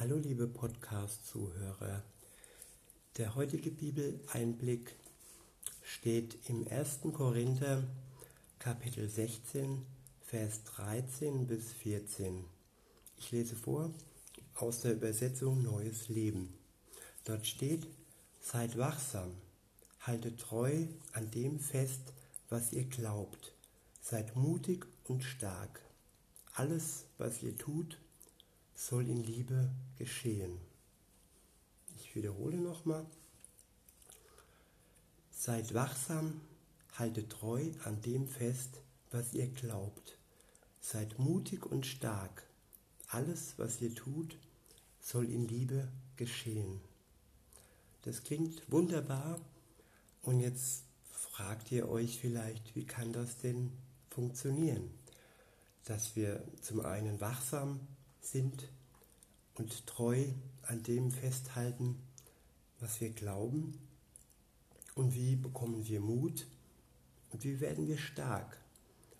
Hallo liebe Podcast-Zuhörer. Der heutige Bibeleinblick steht im 1. Korinther Kapitel 16, Vers 13 bis 14. Ich lese vor aus der Übersetzung Neues Leben. Dort steht, seid wachsam, haltet treu an dem fest, was ihr glaubt, seid mutig und stark. Alles, was ihr tut, soll in Liebe geschehen. Ich wiederhole nochmal. Seid wachsam, haltet treu an dem fest, was ihr glaubt. Seid mutig und stark. Alles, was ihr tut, soll in Liebe geschehen. Das klingt wunderbar und jetzt fragt ihr euch vielleicht, wie kann das denn funktionieren? Dass wir zum einen wachsam sind und treu an dem festhalten, was wir glauben und wie bekommen wir Mut und wie werden wir stark.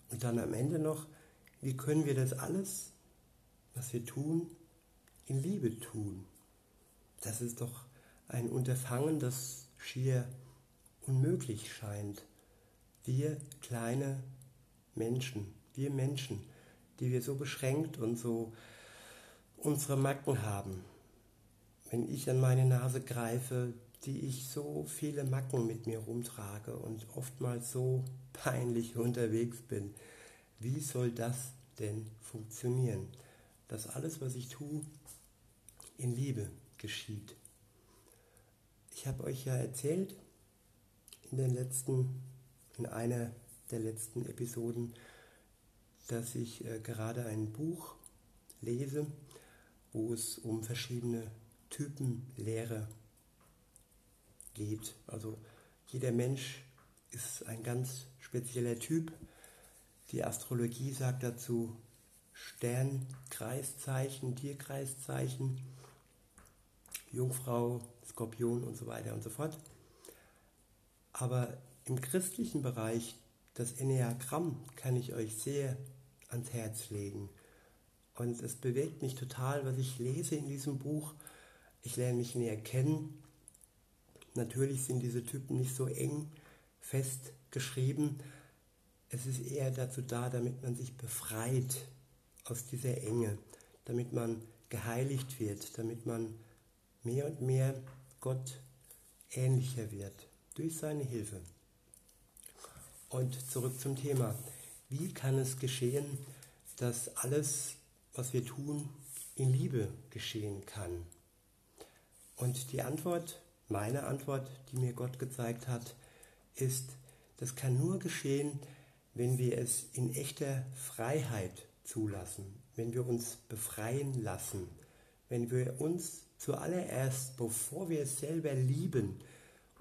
Und dann am Ende noch, wie können wir das alles, was wir tun, in Liebe tun. Das ist doch ein Unterfangen, das schier unmöglich scheint. Wir kleine Menschen, wir Menschen, die wir so beschränkt und so unsere Macken haben. Wenn ich an meine Nase greife, die ich so viele Macken mit mir rumtrage und oftmals so peinlich unterwegs bin, wie soll das denn funktionieren? Dass alles, was ich tue, in Liebe geschieht. Ich habe euch ja erzählt in den letzten, in einer der letzten Episoden, dass ich äh, gerade ein Buch lese, wo es um verschiedene Typen Lehre geht. Also jeder Mensch ist ein ganz spezieller Typ. Die Astrologie sagt dazu Sternkreiszeichen, Tierkreiszeichen, Jungfrau, Skorpion und so weiter und so fort. Aber im christlichen Bereich, das Enneagramm kann ich euch sehr ans Herz legen. Und es bewegt mich total, was ich lese in diesem Buch. Ich lerne mich näher kennen. Natürlich sind diese Typen nicht so eng festgeschrieben. Es ist eher dazu da, damit man sich befreit aus dieser Enge, damit man geheiligt wird, damit man mehr und mehr Gott ähnlicher wird durch seine Hilfe. Und zurück zum Thema. Wie kann es geschehen, dass alles was wir tun, in Liebe geschehen kann. Und die Antwort, meine Antwort, die mir Gott gezeigt hat, ist, das kann nur geschehen, wenn wir es in echter Freiheit zulassen, wenn wir uns befreien lassen, wenn wir uns zuallererst, bevor wir es selber lieben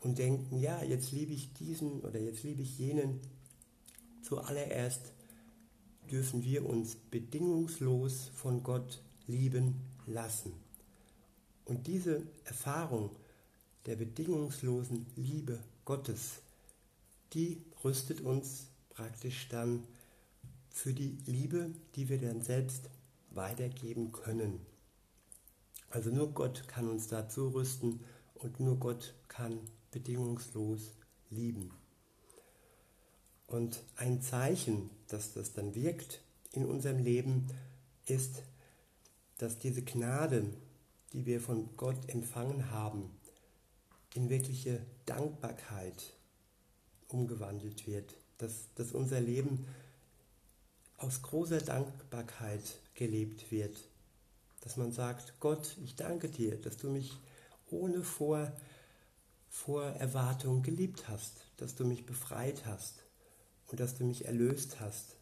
und denken, ja, jetzt liebe ich diesen oder jetzt liebe ich jenen, zuallererst dürfen wir uns bedingungslos von Gott lieben lassen. Und diese Erfahrung der bedingungslosen Liebe Gottes, die rüstet uns praktisch dann für die Liebe, die wir dann selbst weitergeben können. Also nur Gott kann uns dazu rüsten und nur Gott kann bedingungslos lieben. Und ein Zeichen, dass das dann wirkt in unserem Leben, ist, dass diese Gnade, die wir von Gott empfangen haben, in wirkliche Dankbarkeit umgewandelt wird. Dass, dass unser Leben aus großer Dankbarkeit gelebt wird. Dass man sagt, Gott, ich danke dir, dass du mich ohne Vor, Vorerwartung geliebt hast, dass du mich befreit hast und dass du mich erlöst hast.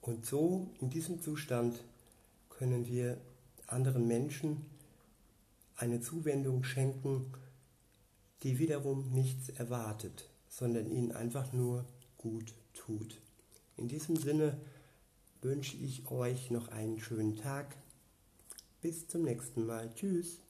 Und so, in diesem Zustand, können wir anderen Menschen eine Zuwendung schenken, die wiederum nichts erwartet, sondern ihnen einfach nur gut tut. In diesem Sinne wünsche ich euch noch einen schönen Tag. Bis zum nächsten Mal. Tschüss.